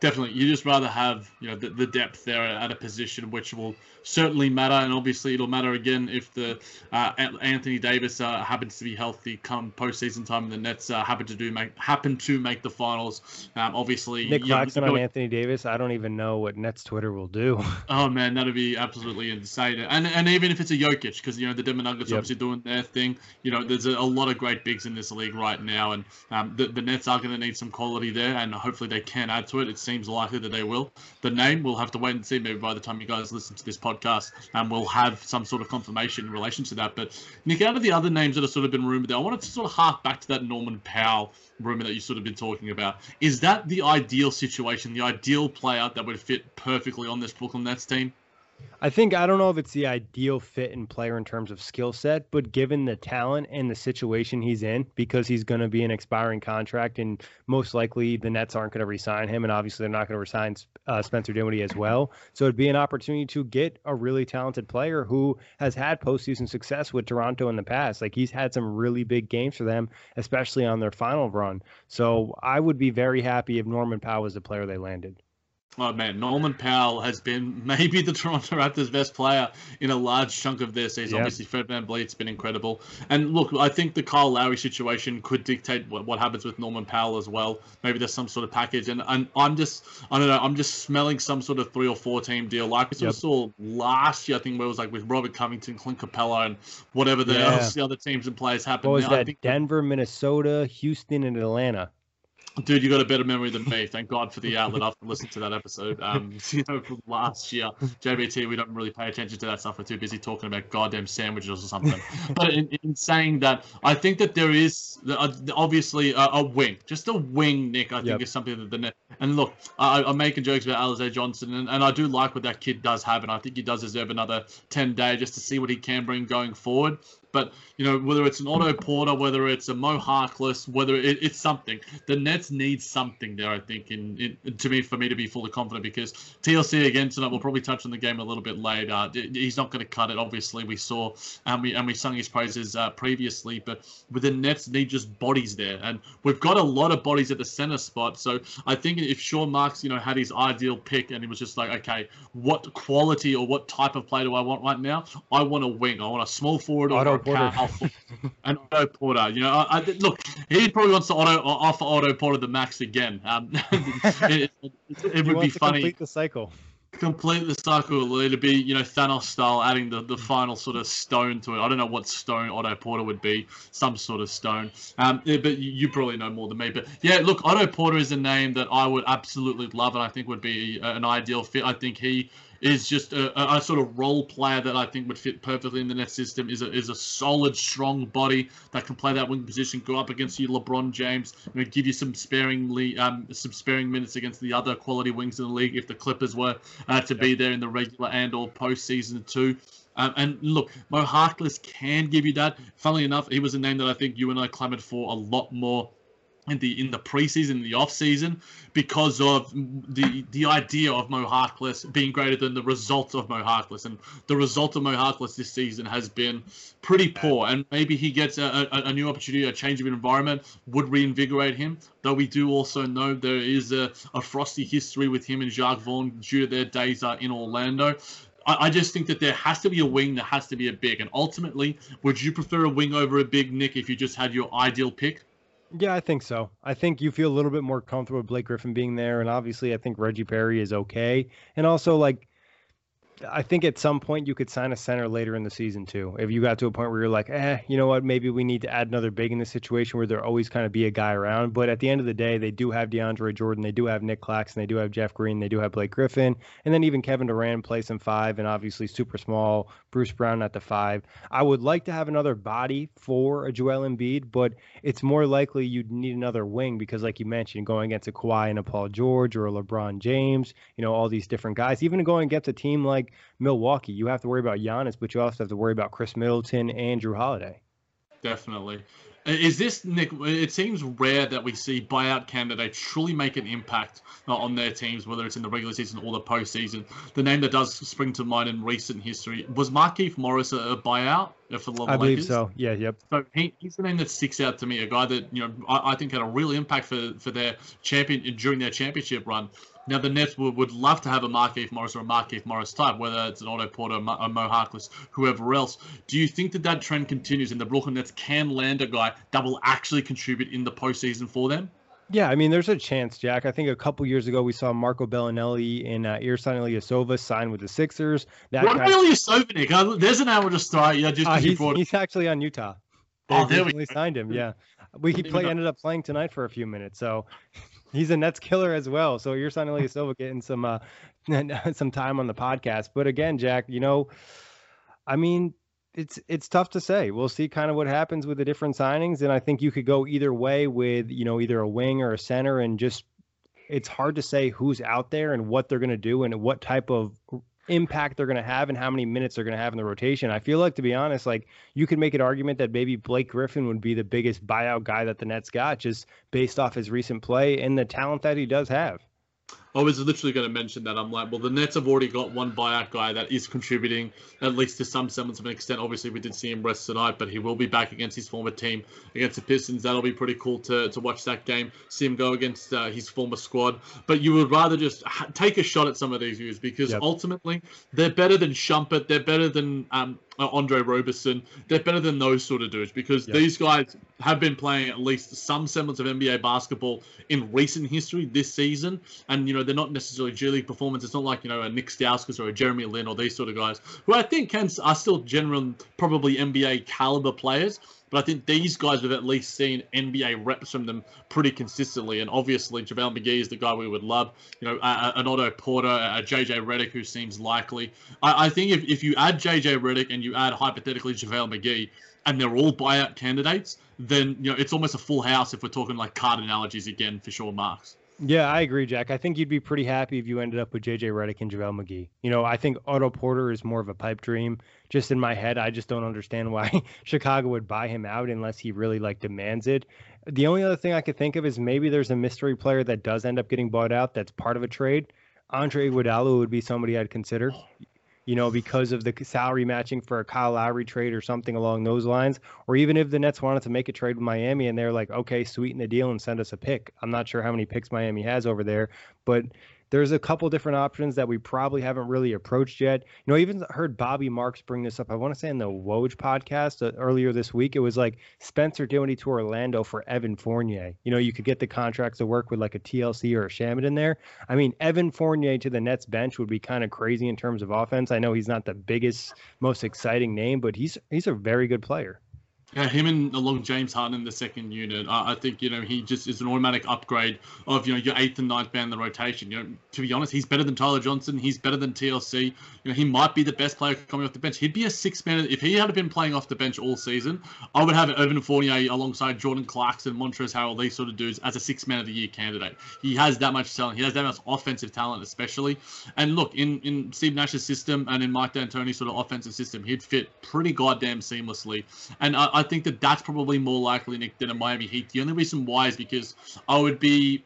Definitely, you just rather have you know the, the depth there at a position which will certainly matter, and obviously it'll matter again if the uh, Anthony Davis uh, happens to be healthy come postseason time, and the Nets uh, happen to do make happen to make the finals. Um, obviously, Nic Claxton on Anthony Davis. I don't even know what Nets Twitter will do. (laughs) oh man, that'd be absolutely insane. And and even if it's a Jokic, because you know the Denver Nuggets yep. obviously doing their thing. You know, there's a, a, lot of great bigs in this league right now, and um, the, the Nets are going to need some quality there, and hopefully they can add to it. It seems likely that they will. The name we'll have to wait and see. Maybe by the time you guys listen to this podcast and we'll have some sort of confirmation in relation to that. But Nick, out of the other names that have sort of been rumored there, I wanted to sort of hark back to that Norman Powell rumor that you sort of been talking about. Is that the ideal situation, the ideal player that would fit perfectly on this Brooklyn Nets team? I think I don't know if it's the ideal fit and player in terms of skill set, but given the talent and the situation he's in, because he's going to be an expiring contract, and most likely the Nets aren't going to resign him, and obviously they're not going to resign uh, Spencer Dinwiddie as well. So it'd be an opportunity to get a really talented player who has had postseason success with Toronto in the past. Like he's had some really big games for them, especially on their final run. So I would be very happy if Norman Powell was the player they landed. Oh man, Norman Powell has been (laughs) maybe the Toronto Raptors' best player in a large chunk of their season. Yep. Obviously, Fred Van VanVleet's been incredible. And look, I think the Kyle Lowry situation could dictate what, what happens with Norman Powell as well. Maybe there's some sort of package. And, and I'm just, I don't know, I'm just smelling some sort of three or four team deal like we yep. saw last year, I think, where it was like with Robert Covington, Clint Capela, and whatever the, yeah. else, the other teams and players happened. What was now, that? Denver, Minnesota, Houston, and Atlanta. Dude, you got a better memory than me. Thank God for the outlet after listening to that episode. Um, (laughs) you know, from last year, JBT, we don't really pay attention to that stuff. We're too busy talking about goddamn sandwiches or something. but in, in, saying that, I think that there is uh, obviously a, a, wing, just a wing, Nick. I think yep. is something that the net. And look, I, am making jokes about Alize Johnson, and, and I do like what that kid does have, and I think he does deserve another ten days just to see what he can bring going forward. But you know, whether it's an Otto Porter, whether it's a Mo Harkless, whether it, it's something, the Nets need something there. I think, in, in, to me, for me to be fully confident, because TLC again tonight, we'll probably touch on the game a little bit later. He's not going to cut it. Obviously, we saw and we and we sung his praises uh, previously, but with the Nets need just bodies there, and we've got a lot of bodies at the center spot. So I think if Sean Marks, you know, had his ideal pick, and he was just like, okay, what quality or what type of play do I want right now? I want a wing. I want a small forward or Porter. and Otto Porter. You know, I, I, look, he probably wants to auto, offer Otto Porter the max again. Um, (laughs) it, it, it (laughs) would be funny. Complete the cycle. Complete the cycle. It'd be, you know, Thanos style, adding the, the final sort of stone to it. I don't know what stone Otto Porter would be, some sort of stone. Um, yeah, but you probably know more than me. But yeah, look, Otto Porter is a name that I would absolutely love, and I think would be an ideal fit. I think he is just a, a, sort of role player that I think would fit perfectly in the net system. Is a is a solid, strong body that can play that wing position, go up against you, LeBron James, know, give you some sparingly um some sparing minutes against the other quality wings in the league if the Clippers were uh, to be there in the regular and or postseason too. Um, and look, Mo Harkless can give you that. Funnily enough, he was a name that I think you and I clamored for a lot more in the in the preseason, in the off season, because of the the idea of Mo Harkless being greater than the result of Mo Harkless, and the result of Mo Harkless this season has been pretty poor. And maybe he gets a, a, a new opportunity, a change of environment would reinvigorate him. Though we do also know there is a, a frosty history with him and Jacque Vaughn due to their days uh, in Orlando. I, just think that there has to be a wing, there has to be a big. And ultimately, would you prefer a wing over a big, Nick, if you just had your ideal pick? Yeah, I think so. I think you feel a little bit more comfortable with Blake Griffin being there, and obviously, I think Reggie Perry is okay. And also, like, I think at some point you could sign a center later in the season too. If you got to a point where you're like, eh, you know what, maybe we need to add another big in this situation where there always kind of be a guy around. But at the end of the day, they do have DeAndre Jordan, they do have Nic Claxton, they do have Jeff Green, they do have Blake Griffin, and then even Kevin Durant plays some five, and obviously super small Bruce Brown at the five. I would like to have another body for a Joel Embiid, but it's more likely you'd need another wing because, like you mentioned, going against a Kawhi and a Paul George or a LeBron James, you know, all these different guys, even going against a team like Milwaukee, you have to worry about Giannis, but you also have to worry about Khris Middleton and Jrue Holiday. Definitely. Is this Nick? It seems rare that we see buyout candidates truly make an impact uh, on their teams, whether it's in the regular season or the postseason. The name that does spring to mind in recent history was Markieff Morris a, a buyout for the I Lakers? believe so. Yeah. Yep. So he, he's the name that sticks out to me. A guy that you know I, I think had a real impact for for their champion during their championship run. Now, the Nets would, would love to have a Markieff Morris or a Markieff Morris type, whether it's an Otto Porter, a Mo Harkless, whoever else. Do you think that that trend continues and the Brooklyn Nets can land a guy that will actually contribute in the postseason for them? Yeah, I mean, there's a chance, Jack. I think a couple years ago we saw Marco Belinelli and uh, Ersan Ilyasova sign with the Sixers. That what about Ilyasova, Nick? Uh, there's an hour to start. Yeah, just uh, he's, he's actually on Utah. They oh, there we signed him. Yeah, we he play, ended up playing tonight for a few minutes. So He's a Nets killer as well. So you're signing Silva getting some uh, (laughs) some time on the podcast. But again, Jack, you know, I mean, it's it's tough to say. We'll see kind of what happens with the different signings, and I think you could go either way with you know either a wing or a center, and just it's hard to say who's out there and what they're going to do and what type of impact they're going to have and how many minutes they're going to have in the rotation. I feel like, to be honest, like you could make an argument that maybe Blake Griffin would be the biggest buyout guy that the Nets got just based off his recent play and the talent that he does have. I was literally going to mention that. I'm like, well, the Nets have already got one buyout guy that is contributing at least to some semblance of an extent. Obviously, we did see him rest tonight, but he will be back against his former team against the Pistons. That'll be pretty cool to, to watch that game, see him go against uh, his former squad. But you would rather just ha- take a shot at some of these views because yep. ultimately they're better than Shumpert, they're better than um, Uh, Andre Roberson. They're better than those sort of dudes because yep. these guys have been playing at least some semblance of NBA basketball in recent history this season. And, you know, they're not necessarily G League performance. It's not like, you know, a Nik Stauskas or a Jeremy Lin or these sort of guys who I think can, are still general, probably NBA caliber players. But I think these guys have at least seen NBA reps from them pretty consistently. And obviously, JaVale McGee is the guy we would love. You know, uh, uh, an Otto Porter, uh, a JJ Redick, who seems likely. I, I think if, if you add JJ Redick and you add hypothetically JaVale McGee, and they're all buyout candidates, then you know it's almost a full house if we're talking like card analogies again for sure, Marks. Yeah, I agree, Jack. I think you'd be pretty happy if you ended up with JJ Redick and JaVale McGee. You know, I think Otto Porter is more of a pipe dream. Just in my head, I just don't understand why (laughs) Chicago would buy him out unless he really like demands it. The only other thing I could think of is maybe there's a mystery player that does end up getting bought out that's part of a trade. Andre Iguodala would be somebody I'd consider you know, because of the salary matching for a Kyle Lowry trade or something along those lines. Or even if the Nets wanted to make a trade with Miami and they're like, okay, sweeten the deal and send us a pick. I'm not sure how many picks Miami has over there, but there's a couple different options that we probably haven't really approached yet. You know, I even heard Bobby Marks bring this up. I want to say in the Woj podcast uh, earlier this week. It was like Spencer Dinwiddie to Orlando for Evan Fournier. You know, you could get the contracts to work with like a TLC or a Shamet in there. I mean, Evan Fournier to the Nets bench would be kind of crazy in terms of offense. I know he's not the biggest, most exciting name, but he's he's a very good player. Yeah, him and along James Harden in the second unit. I, I, think you know he just is an automatic upgrade of you know your eighth and ninth man in the rotation. You know, to be honest, he's better than Tyler Johnson. He's better than TLC. You know, he might be the best player coming off the bench. He'd be a six man if he had been playing off the bench all season. I would have Evan Fournier alongside Jordan Clarkson, Montrezl Harrell, these sort of dudes as a six man of the year candidate. He has that much talent. He has that much offensive talent, especially. And look, in in Steve Nash's system and in Mike D'Antoni's sort of offensive system, he'd fit pretty goddamn seamlessly. And I, I think that that's probably more likely, Nick, than a Miami Heat. The only reason why is because I would be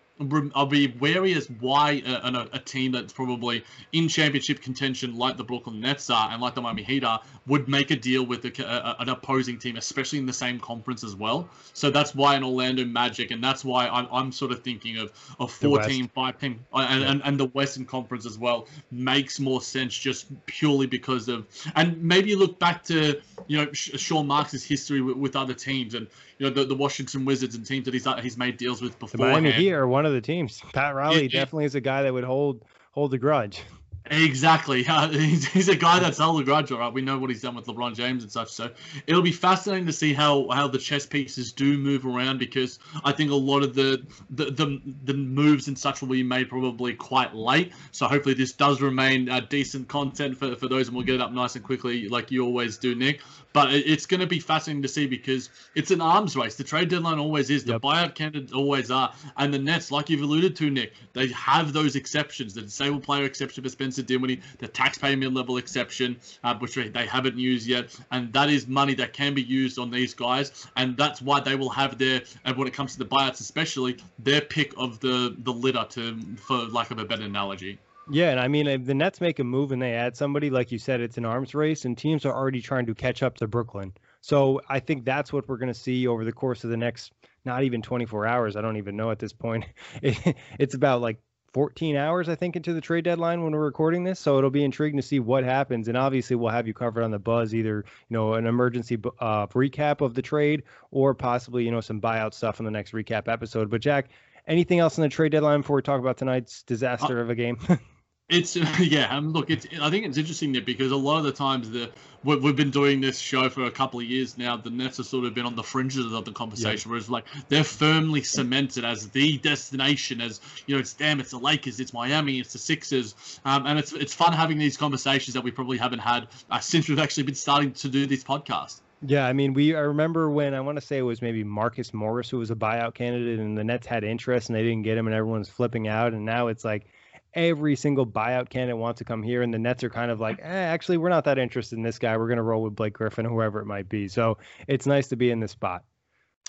I'll be wary as why a, a, a, team that's probably in championship contention, like the Brooklyn Nets are and like the Miami Heat are, would make a deal with a, an opposing team, especially in the same conference as well. So that's why an Orlando Magic, and that's why I'm, I'm sort of thinking of a four team, five team, uh, and, yeah. and, and the Western Conference as well makes more sense just purely because of, and maybe look back to you know Sean Marks' history with, with other teams and you know the, the Washington Wizards and teams that he's he's made deals with before. Miami Heat are one of the teams. Pat Riley definitely is a guy that would hold hold the grudge. Exactly. (laughs) Uh, he's, he's, a guy that's held a grudge, all right. We know what he's done with LeBron James and such. So it'll be fascinating to see how, how the chess pieces do move around because I think a lot of the, the, the, the moves and such will be made probably quite late. So hopefully this does remain uh, decent content for, for those and we'll get it up nice and quickly like you always do, Nick. But it's going to be fascinating to see because it's an arms race. The trade deadline always is. The yep. buyout candidates always are. And the Nets, like you've alluded to, Nick, they have those exceptions. The disabled player exception for Spencer Dinwiddie, the taxpayer mid-level exception, uh, which they haven't used yet. And that is money that can be used on these guys. And that's why they will have their, and when it comes to the buyouts especially, their pick of the, the litter, to for lack of a better analogy. Yeah, and I mean, if the Nets make a move and they add somebody, like you said, it's an arms race, and teams are already trying to catch up to Brooklyn. So I think that's what we're going to see over the course of the next, not even 24 hours. I don't even know at this point. (laughs) it's about like 14 hours, I think, into the trade deadline when we're recording this. So it'll be intriguing to see what happens. And obviously, we'll have you covered on the buzz, either you know an emergency uh, recap of the trade or possibly you know some buyout stuff in the next recap episode. But Jack, anything else in the trade deadline before we talk about tonight's disaster uh, of a game? (laughs) It's yeah. (laughs) Look, it's. I think it's interesting there because a lot of the times the we've been doing this show for a couple of years now. The Nets have sort of been on the fringes of the conversation, yeah. whereas like they're firmly cemented as the destination. As you know, it's damn, it's the Lakers, it's Miami, it's the Sixers, um, and it's it's fun having these conversations that we probably haven't had uh, since we've actually been starting to do this podcast. Yeah, I mean, we I remember when I want to say it was maybe Marcus Morris who was a buyout candidate, and the Nets had interest and they didn't get him, and everyone's flipping out, and now it's like every single buyout candidate wants to come here, and the Nets are kind of like, eh, actually, we're not that interested in this guy. We're going to roll with Blake Griffin, whoever it might be. So it's nice to be in this spot.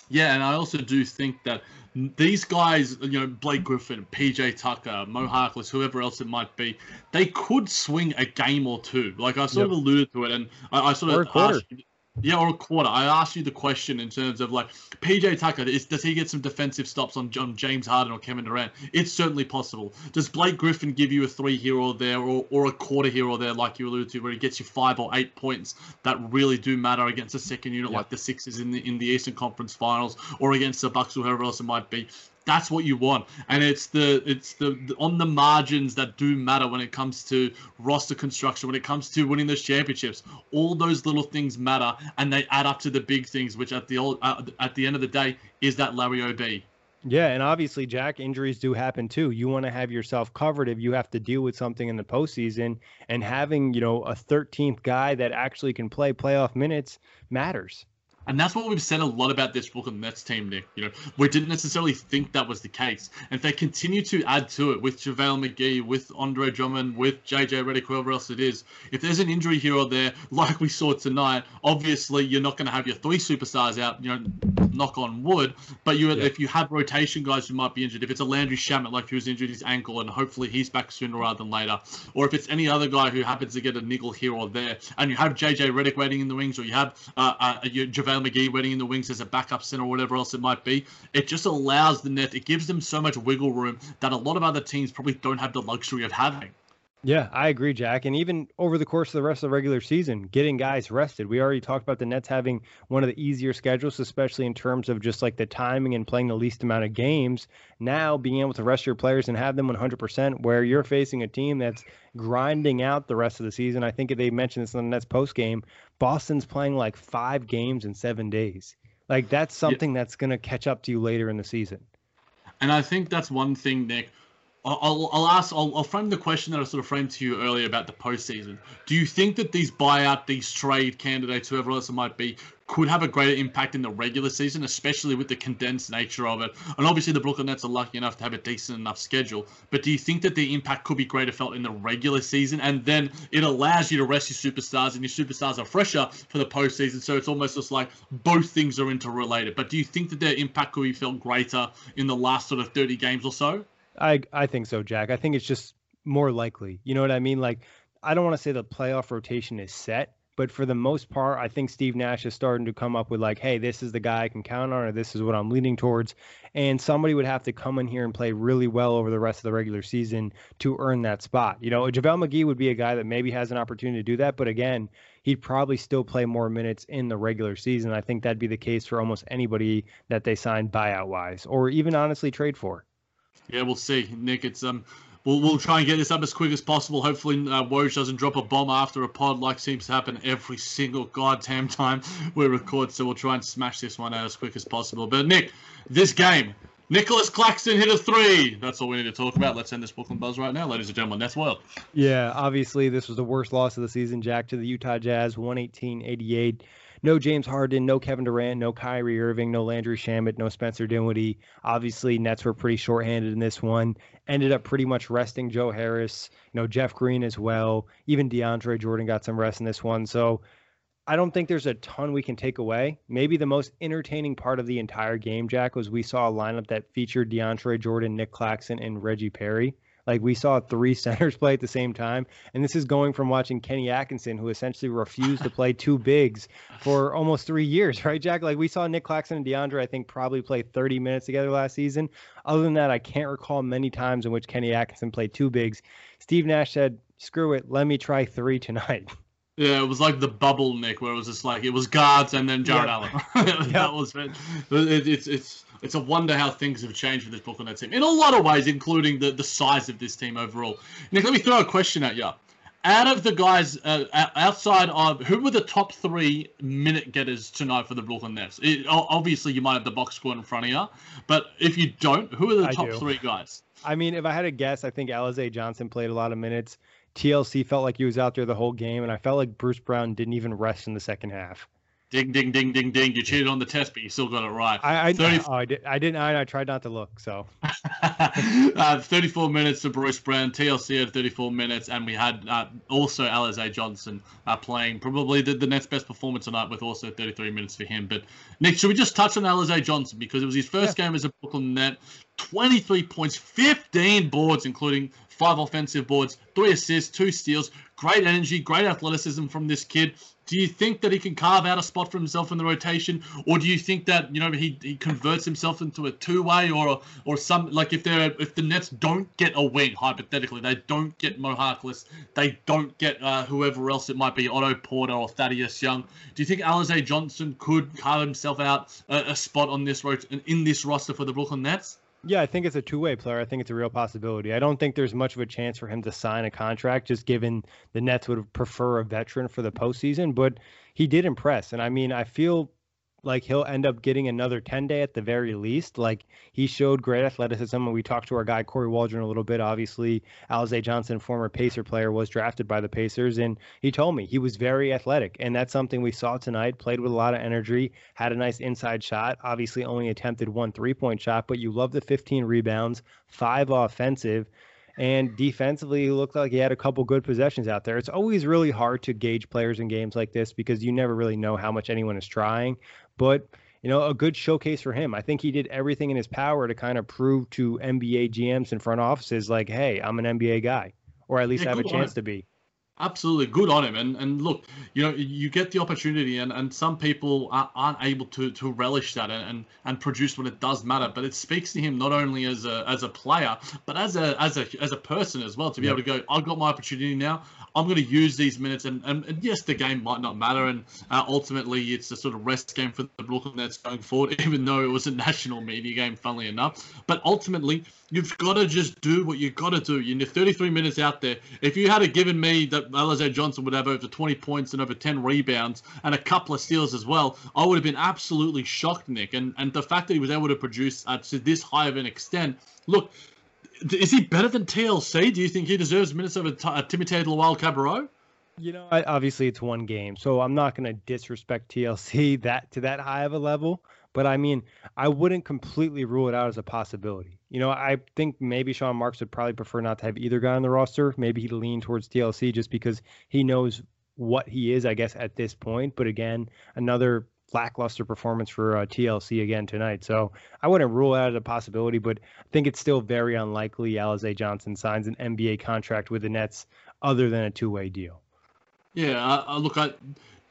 Yeah, and I also do think that these guys, you know, Blake Griffin, PJ Tucker, Mo Harkless, whoever else it might be, they could swing a game or two. Like I sort yep. of alluded to it, and I, I sort or of asked, yeah, or a quarter. I asked you the question in terms of like PJ Tucker. Is, does he get some defensive stops on, on James Harden or Kevin Durant? It's certainly possible. Does Blake Griffin give you a three here or there, or, or a quarter here or there, like you alluded to, where he gets you five or eight points that really do matter against a second unit like the Sixers in the in the Eastern Conference Finals, or against the Bucks or whoever else it might be? That's what you want and it's the it's the, the, on the margins that do matter when it comes to roster construction when it comes to winning those championships all those little things matter and they add up to the big things which at the old uh, at the end of the day is that larry ob yeah, and obviously, Jack, injuries do happen too. You want to have yourself covered if you have to deal with something in the postseason, and having you know a 13th guy that actually can play playoff minutes matters. And that's what we've said a lot about this Brooklyn Nets team, Nick. You know, we didn't necessarily think that was the case. And if they continue to add to it with JaVale McGee, with Andre Drummond, with JJ Redick, whoever else it is, if there's an injury here or there, like we saw tonight, obviously you're not going to have your three superstars out, you know, knock on wood. But you, yeah. if you have rotation guys who might be injured, if it's a Landry Shamet, like was injured his ankle, and hopefully he's back sooner rather than later, or if it's any other guy who happens to get a niggle here or there, and you have JJ Redick waiting in the wings, or you have uh, uh, JaVale JaVale McGee waiting in the wings as a backup center or whatever else it might be. It just allows the net, it gives them so much wiggle room that a lot of other teams probably don't have the luxury of having. Yeah, I agree, Jack. And even over the course of the rest of the regular season, getting guys rested. We already talked about the Nets having one of the easier schedules, especially in terms of just like the timing and playing the least amount of games. Now, being able to rest your players and have them 100%, where you're facing a team that's grinding out the rest of the season. I think they mentioned this in the Nets post game. Boston's playing like five games in seven days. Like that's something yeah. that's going to catch up to you later in the season. And I think that's one thing, Nick I'll, I'll ask, I'll, I'll frame the question that I sort of framed to you earlier about the postseason. Do you think that these buyout, these trade candidates, whoever else it might be, could have a greater impact in the regular season, especially with the condensed nature of it? And obviously, the Brooklyn Nets are lucky enough to have a decent enough schedule. But do you think that the impact could be greater felt in the regular season? And then it allows you to rest your superstars, and your superstars are fresher for the postseason. So it's almost just like both things are interrelated. But do you think that their impact could be felt greater in the last sort of 30 games or so? I I think so, Jack. I think it's just more likely. You know what I mean? Like I don't want to say the playoff rotation is set, but for the most part, I think Steve Nash is starting to come up with like, hey, this is the guy I can count on, or this is what I'm leaning towards. And somebody would have to come in here and play really well over the rest of the regular season to earn that spot. You know, JaVale McGee would be a guy that maybe has an opportunity to do that, but again, he'd probably still play more minutes in the regular season. I think that'd be the case for almost anybody that they signed buyout wise, or even honestly trade for. Yeah, we'll see, Nick. It's um, we'll we'll try and get this up as quick as possible. Hopefully, uh, Woj doesn't drop a bomb after a pod, like seems to happen every single goddamn time (laughs) we record. So we'll try and smash this one out as quick as possible. But Nick, this game, Nicholas Claxton hit a three. That's all we need to talk about. Let's end this Brooklyn Buzz right now, ladies and gentlemen. That's wild. Yeah, obviously this was the worst loss of the season, Jack, to the Utah Jazz, 118-88 no James Harden, no Kevin Durant, no Kyrie Irving, no Landry Shamet, no Spencer Dinwiddie. Obviously, Nets were pretty shorthanded in this one. Ended up pretty much resting Joe Harris, you know, Jeff Green as well. Even DeAndre Jordan got some rest in this one. So I don't think there's a ton we can take away. Maybe the most entertaining part of the entire game, Jack, was we saw a lineup that featured DeAndre Jordan, Nick Claxton, and Reggie Perry. Like we saw three (laughs) centers play at the same time. And this is going from watching Kenny Atkinson, who essentially refused to play two bigs for almost three years, (laughs) right, Jack? Like we saw Nick Claxton and DeAndre, I think, probably play 30 minutes together last season. Other than that, I can't recall many times in which Kenny Atkinson played two bigs. Steve Nash said, screw it, let me try three tonight. (laughs) Yeah, it was like the bubble, Nick, where it was just like it was guards and then Jarrett yep. Allen. that was it. it. It's it's it's a wonder how things have changed with this Brooklyn Nets team in a lot of ways, including the, the size of this team overall. Nick, let me throw a question at you. Out of the guys uh, outside of who were the top three minute getters tonight for the Brooklyn Nets? It, obviously, you might have the box score in front of you, but if you don't, who are the I top do. three guys? I mean, if I had to guess, I think Alize Johnson played a lot of minutes. TLC felt like he was out there the whole game, and I felt like Bruce Brown didn't even rest in the second half. Ding, ding, ding, ding, ding. You cheated on the test, but you still got it right. I, I, 30... oh, I, did, I didn't. I, I tried not to look. So, (laughs) uh, 34 minutes to Bruce Brown. TLC had 34 minutes, and we had uh, also Alize Johnson uh, playing probably the, the next best performance tonight with also 33 minutes for him. But Nick, should we just touch on Alize Johnson because it was his first yeah. game as a Brooklyn Net. 23 points, 15 boards, including five offensive boards, three assists, two steals. Great energy, great athleticism from this kid. Do you think that he can carve out a spot for himself in the rotation, or do you think that you know he, he converts himself into a two way, or or some like if they're if the Nets don't get a wing hypothetically, they don't get Mo Harkless, they don't get uh, whoever else it might be, Otto Porter or Thaddeus Young. Do you think Alize Johnson could carve himself out a, a spot on this rot- in this roster for the Brooklyn Nets? Yeah, I think it's a two-way player. I think it's a real possibility. I don't think there's much of a chance for him to sign a contract, just given the Nets would prefer a veteran for the postseason. But he did impress, and I mean, I feel like he'll end up getting another 10 day at the very least. Like he showed great athleticism. And we talked to our guy, Corey Waldron, a little bit. Obviously, Alize Johnson, former Pacer player, was drafted by the Pacers. And he told me he was very athletic. And that's something we saw tonight. Played with a lot of energy, had a nice inside shot. Obviously, only attempted one three point shot, but you love the 15 rebounds, five offensive. And defensively, he looked like he had a couple good possessions out there. It's always really hard to gauge players in games like this because you never really know how much anyone is trying but you know, a good showcase for him. I think he did everything in his power to kind of prove to NBA GMs and front offices, like, hey, I'm an NBA guy, or at least yeah, have a chance to be. Absolutely, good on him. And and look, you know, you get the opportunity, and, and some people aren't able to, to relish that and, and, and produce when it does matter. But it speaks to him not only as a as a player, but as a as a as a person as well to be able to go. I've got my opportunity now. I'm going to use these minutes, and, and, and yes, the game might not matter, and uh, ultimately it's a sort of rest game for the Brooklyn Nets going forward, (laughs) even though it was a national media game, funnily enough. But ultimately, you've got to just do what you've got to do. You're 33 minutes out there. If you had a given me that Alize Johnson would have over 20 points and over 10 rebounds and a couple of steals as well, I would have been absolutely shocked, Nick. And and the fact that he was able to produce at to this high of an extent, look is he better than TLC? Do you think he deserves minutes over t- uh, Timothé Luwawu-Cabarrot? You know, I, obviously it's one game, so I'm not going to disrespect TLC (laughs) that to that high of a level. But I mean, I wouldn't completely rule it out as a possibility. You know, I think maybe Sean Marks would probably prefer not to have either guy on the roster. Maybe he'd lean towards TLC just because he knows what he is, I guess, at this point. But again, another lackluster performance for uh, TLC again tonight. So I wouldn't rule out a possibility, but I think it's still very unlikely Alize Johnson signs an NBA contract with the Nets other than a two-way deal. Yeah, uh, look, I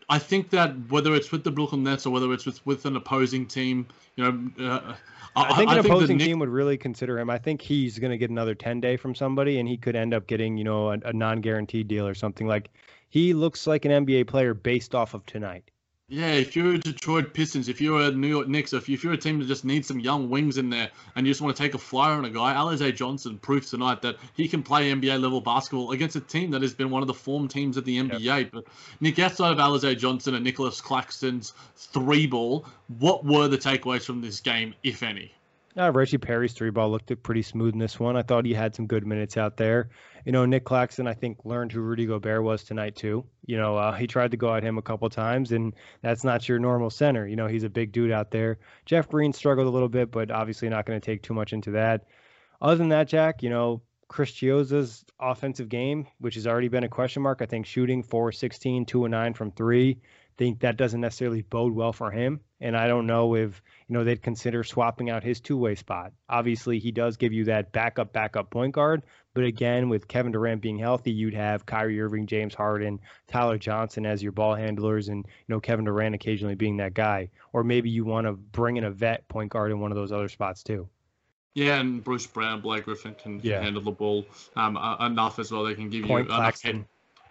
I think that whether it's with the Brooklyn Nets or whether it's with, with an opposing team, you know. Uh, I, think an I opposing Nick... team would really consider him. I think he's going to get another 10 day from somebody, and he could end up getting, you know, a, a non guaranteed deal or something. Like he looks like an NBA player based off of tonight. Yeah, if you're a Detroit Pistons, if you're a New York Knicks, or if you're a team that just needs some young wings in there and you just want to take a flyer on a guy, Alize Johnson proves tonight that he can play NBA level basketball against a team that has been one of the form teams of the NBA. Yep. But Nick, outside of Alize Johnson and Nicholas Claxton's three ball, what were the takeaways from this game, if any? Uh, Reggie Perry's three ball looked pretty smooth in this one. I thought he had some good minutes out there. You know, Nick Claxton, I think, learned who Rudy Gobert was tonight, too. You know, uh, he tried to go at him a couple times, and that's not your normal center. You know, he's a big dude out there. Jeff Green struggled a little bit, but obviously not going to take too much into that. Other than that, Jack, you know, Chris Chiozza's offensive game, which has already been a question mark, I think shooting 4 16, 2 and 9 from three think that doesn't necessarily bode well for him. And I don't know if, you know, they'd consider swapping out his two way spot. Obviously, he does give you that backup, backup point guard. But again, with Kevin Durant being healthy, you'd have Kyrie Irving, James Harden, Tyler Johnson as your ball handlers, and, you know, Kevin Durant occasionally being that guy. Or maybe you want to bring in a vet point guard in one of those other spots too. Yeah, and Bruce Brown, Blake Griffin can yeah. handle the ball um, enough as well. They can give Point you head,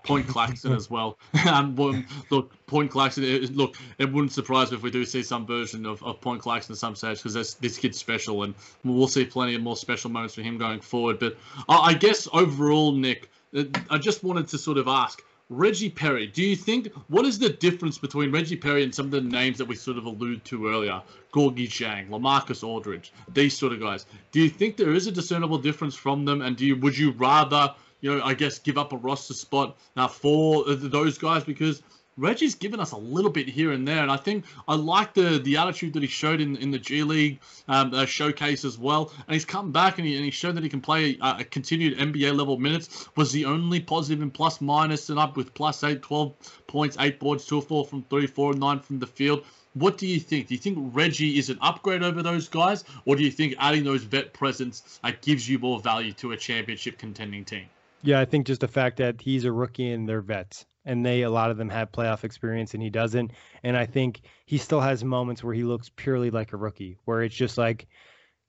Point Claxton as well. (laughs) and um, look, Point Claxton. It, look, it wouldn't surprise me if we do see some version of, of Point Claxton at some stage because this, kid's special, and we'll see plenty of more special moments for him going forward. But I, I guess overall, Nick, uh, I just wanted to sort of ask. Reggie Perry, do you think what is the difference between Reggie Perry and some of the names that we sort of alluded to earlier? Gorgui Dieng, LaMarcus Aldridge, these sort of guys. Do you think there is a discernible difference from them? And do you would you rather you know, I guess give up a roster spot uh, for those guys because Reggie's given us a little bit here and there, and I think I like the the attitude that he showed in in the G League um, uh, showcase as well. And he's come back and he, and he showed that he can play uh, a continued NBA level minutes. Was the only positive in plus minus and up with plus eight, 12 points, eight boards, two or four from three, four nine from the field. What do you think? Do you think Reggie is an upgrade over those guys, or do you think adding those vet presence uh, gives you more value to a championship contending team? Yeah, I think just the fact that he's a rookie and they're vets, and they a lot of them have playoff experience and he doesn't. And I think he still has moments where he looks purely like a rookie, where it's just like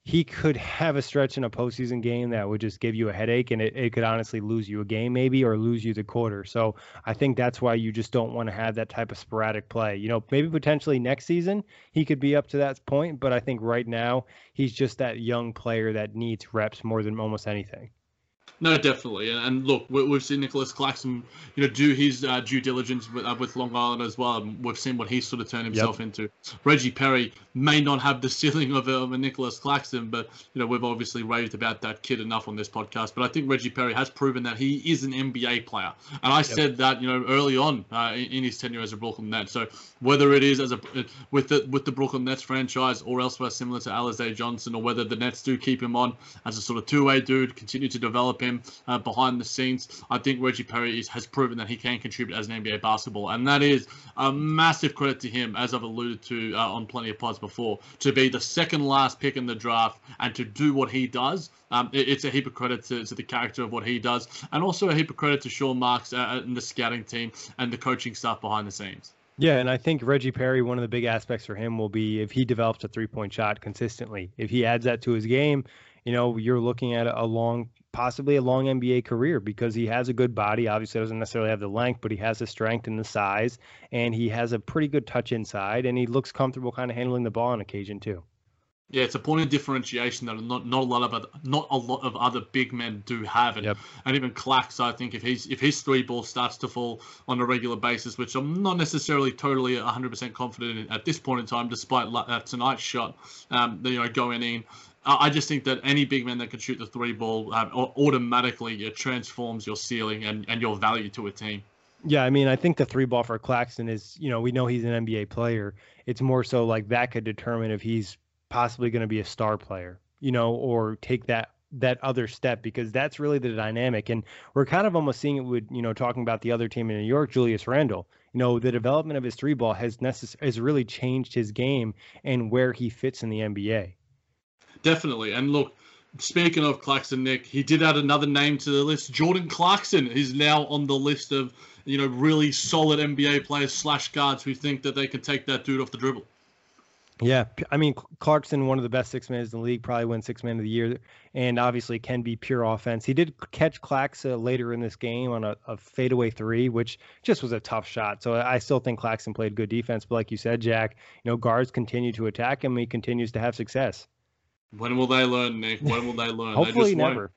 he could have a stretch in a postseason game that would just give you a headache and it, it could honestly lose you a game maybe or lose you the quarter. So I think that's why you just don't want to have that type of sporadic play. You know, maybe potentially next season he could be up to that point, but I think right now he's just that young player that needs reps more than almost anything. No, definitely, and, look, we've seen Nicholas Claxton, you know, do his uh, due diligence with, uh, with, Long Island as well, and we've seen what he's sort of turned himself yep. into. Reggie Perry may not have the (laughs) ceiling of a, of a Nicholas Claxton, but you know, we've obviously raved about that kid enough on this podcast. But I think Reggie Perry has proven that he is an NBA player, and I yep. said that you know early on uh, in, in, his tenure as a Brooklyn Net. So whether it is as a with the with the Brooklyn Nets franchise or elsewhere similar to Alize Johnson, or whether the Nets do keep him on as a sort of two-way dude, continue to develop him him uh, behind the scenes. I think Reggie Perry is, has proven that he can contribute as an NBA basketball, and that is a massive credit to him, as I've alluded to uh, on plenty of pods before, to be the second last pick in the draft and to do what he does. Um, it, it's a heap of credit to, to, the character of what he does, and also a heap of credit to Sean Marks uh, and the scouting team and the coaching staff behind the scenes. Yeah, and I think Reggie Perry, one of the big aspects for him will be if he develops a three point shot consistently. If he adds that to his game, you know, you're looking at a long possibly a long NBA career because he has a good body. Obviously, doesn't necessarily have the length, but he has the strength and the size, and he has a pretty good touch inside, and he looks comfortable kind of handling the ball on occasion too. Yeah, it's a point of differentiation that not not a lot of other, not a lot of other big men do have, and, yep. and even Clax, I think if he's if his three ball starts to fall on a regular basis, which I'm not necessarily totally 100% confident in at this point in time, despite uh, tonight's shot, um, you know, going in, I just think that any big man that can shoot the three ball um, automatically transforms your ceiling and, and your value to a team. Yeah, I mean, I think the three ball for Claxton is, you know, we know he's an NBA player. It's more so like that could determine if he's possibly going to be a star player, you know, or take that that other step because that's really the dynamic. And we're kind of almost seeing it with, you know, talking about the other team in New York, Julius Randle. You know, the development of his three ball has necess- has really changed his game and where he fits in the NBA. Definitely. And look, speaking of Claxton, Nick, he did add another name to the list. Jordan Clarkson is now on the list of, you know, really solid NBA players slash guards who think that they can take that dude off the dribble. Yeah, I mean Clarkson, one of the best six men in the league, probably win six man of the year, and obviously can be pure offense. He did catch Claxton uh, later in this game on a, a, fadeaway three, which just was a tough shot. So I still think Claxton played good defense, but like you said, Jack, you know guards continue to attack him. He continues to have success. When will they learn, Nick? When will they learn? (laughs) Hopefully, (laughs) they never.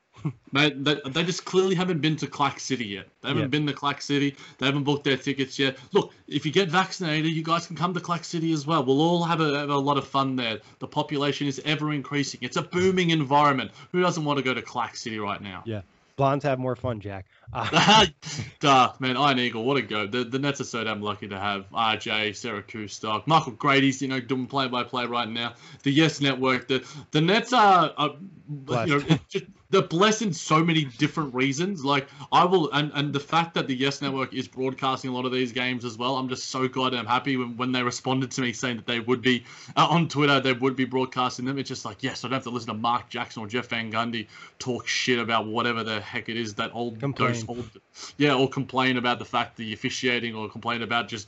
Mate, they, they just clearly haven't been to Clack City yet. They haven't been to Clack City. They haven't booked their tickets yet. Look, if you get vaccinated, you guys can come to Clack City as well. We'll all have a, have a lot of fun there. The population is ever increasing. It's a booming environment. Who doesn't want to go to Clack City right now? Yeah. Blondes have more fun, Jack. Uh, (laughs) Duh, man, Ian Eagle, what a go. The, the Nets are so damn lucky to have RJ, Sarah Kustok, Michael Grady's, you know, doing play by play right now. The Yes Network, the the Nets are, are you know, just, they're blessed in so many different reasons. Like I will, and and the fact that the Yes Network is broadcasting a lot of these games as well. I'm just so goddamn happy when, when they responded to me saying that they would be uh, on Twitter, they would be broadcasting them. It's just like yes, I don't have to listen to Mark Jackson or Jeff Van Gundy talk shit about whatever the heck it is that old old yeah, or complain about the fact the officiating, or complain about just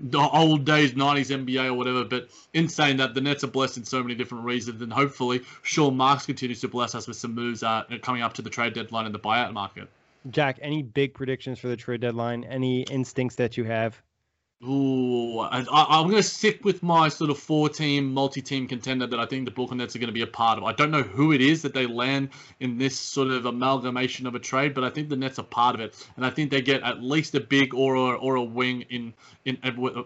the old days '90s NBA or whatever. But in saying that, the Nets are blessed in so many different reasons, and hopefully, Sean Marks continues to bless us with some moves uh, coming up to the trade deadline in the buyout market. Jack, any big predictions for the trade deadline? Any instincts that you have? Ooh, I, am going to stick with my sort of four-team, multi-team contender that I think the Brooklyn Nets are going to be a part of. I don't know who it is that they land in this sort of amalgamation of a trade, but I think the Nets are part of it, and I think they get at least a big or a, or a wing in in.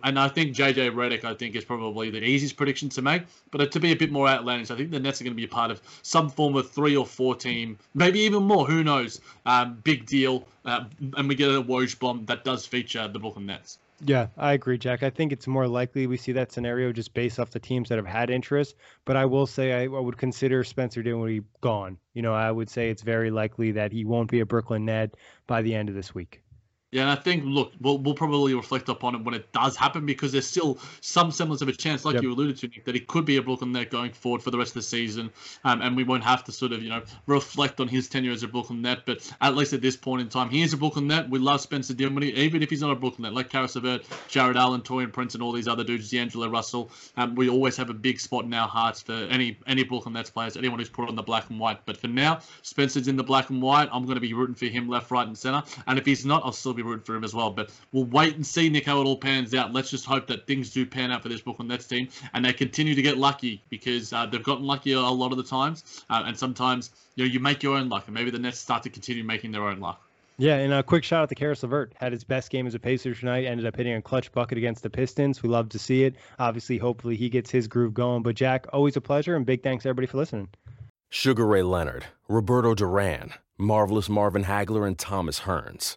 And I think JJ Redick, I think, is probably the easiest prediction to make. But to be a bit more outlandish, I think the Nets are going to be a part of some form of three or four team, maybe even more. Who knows? Um, big deal, uh, and we get a Woj bomb that does feature the Brooklyn Nets. Yeah, I agree, Jack. I think it's more likely we see that scenario just based off the teams that have had interest. But I will say I, I would consider Spencer Dinwiddie gone. You know, I would say it's very likely that he won't be a Brooklyn Net by the end of this week. Yeah, and I think look, we'll we'll probably reflect upon it when it does happen because there's still some semblance of a chance, like yep. you alluded to, Nick, that he could be a Brooklyn Net going forward for the rest of the season, um, and we won't have to sort of you know reflect on his tenure as a Brooklyn Net. But at least at this point in time, he is a Brooklyn Net. We love Spencer Dinwiddie, even if he's not a Brooklyn Net, like Caris LeVert, Jarrett Allen, Taurean Prince, and all these other dudes, D'Angelo Russell. Um, we always have a big spot in our hearts for any any Brooklyn Nets players, anyone who's put on the black and white. But for now, Spencer's in the black and white. I'm going to be rooting for him left, right, and center. And if he's not, I'll still be rooting for him as well but we'll wait and see, Nick, how it all pans out. Let's just hope that things do pan out for this Brooklyn Nets team and they continue to get lucky because uh, they've gotten lucky a lot of the times. Uh, and sometimes, you know, you make your own luck, and maybe the Nets start to continue making their own luck. Yeah, and a quick shout out to Caris LeVert. Had his best game as a Pacer tonight. Ended up hitting a clutch bucket against the Pistons. We love to see it. Obviously, hopefully he gets his groove going. But Jack, always a pleasure, and big thanks everybody for listening. Sugar Ray Leonard, Roberto Duran, Marvelous Marvin Hagler, and Thomas Hearns